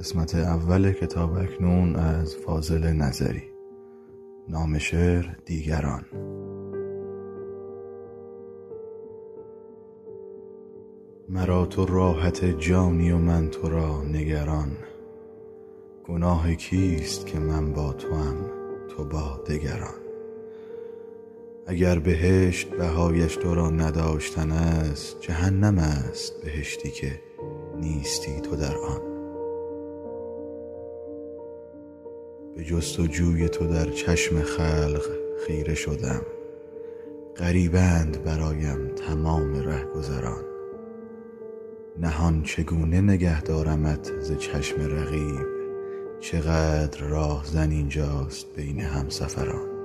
قسمت اول کتاب اکنون از فاضل نظری. نام شعر دیگران. مرا تو راحت جانی و من تو را نگران. گناه کیست که من با توام تو با دگران؟ اگر بهشت بهایش تو را نداشتن است جهنم است بهشتی که نیستی تو در آن. به جستجوی تو در چشم خلق خیره شدم. غریبند برایم تمام رهگذران. نهان چگونه نگه دارمت ز چشم رقیب؟ چقدر راهزن اینجاست بین همسفران؟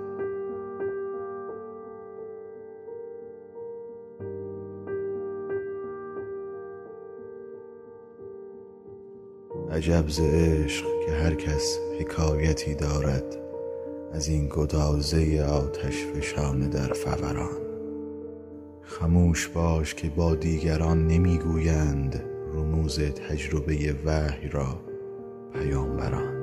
عجب ز عشق که هر کس حکایتی دارد از این گدازه آتش فشانه در فوران. خموش باش که با دیگران نمی‌گویند رموز تجربه وحی را پیامبران.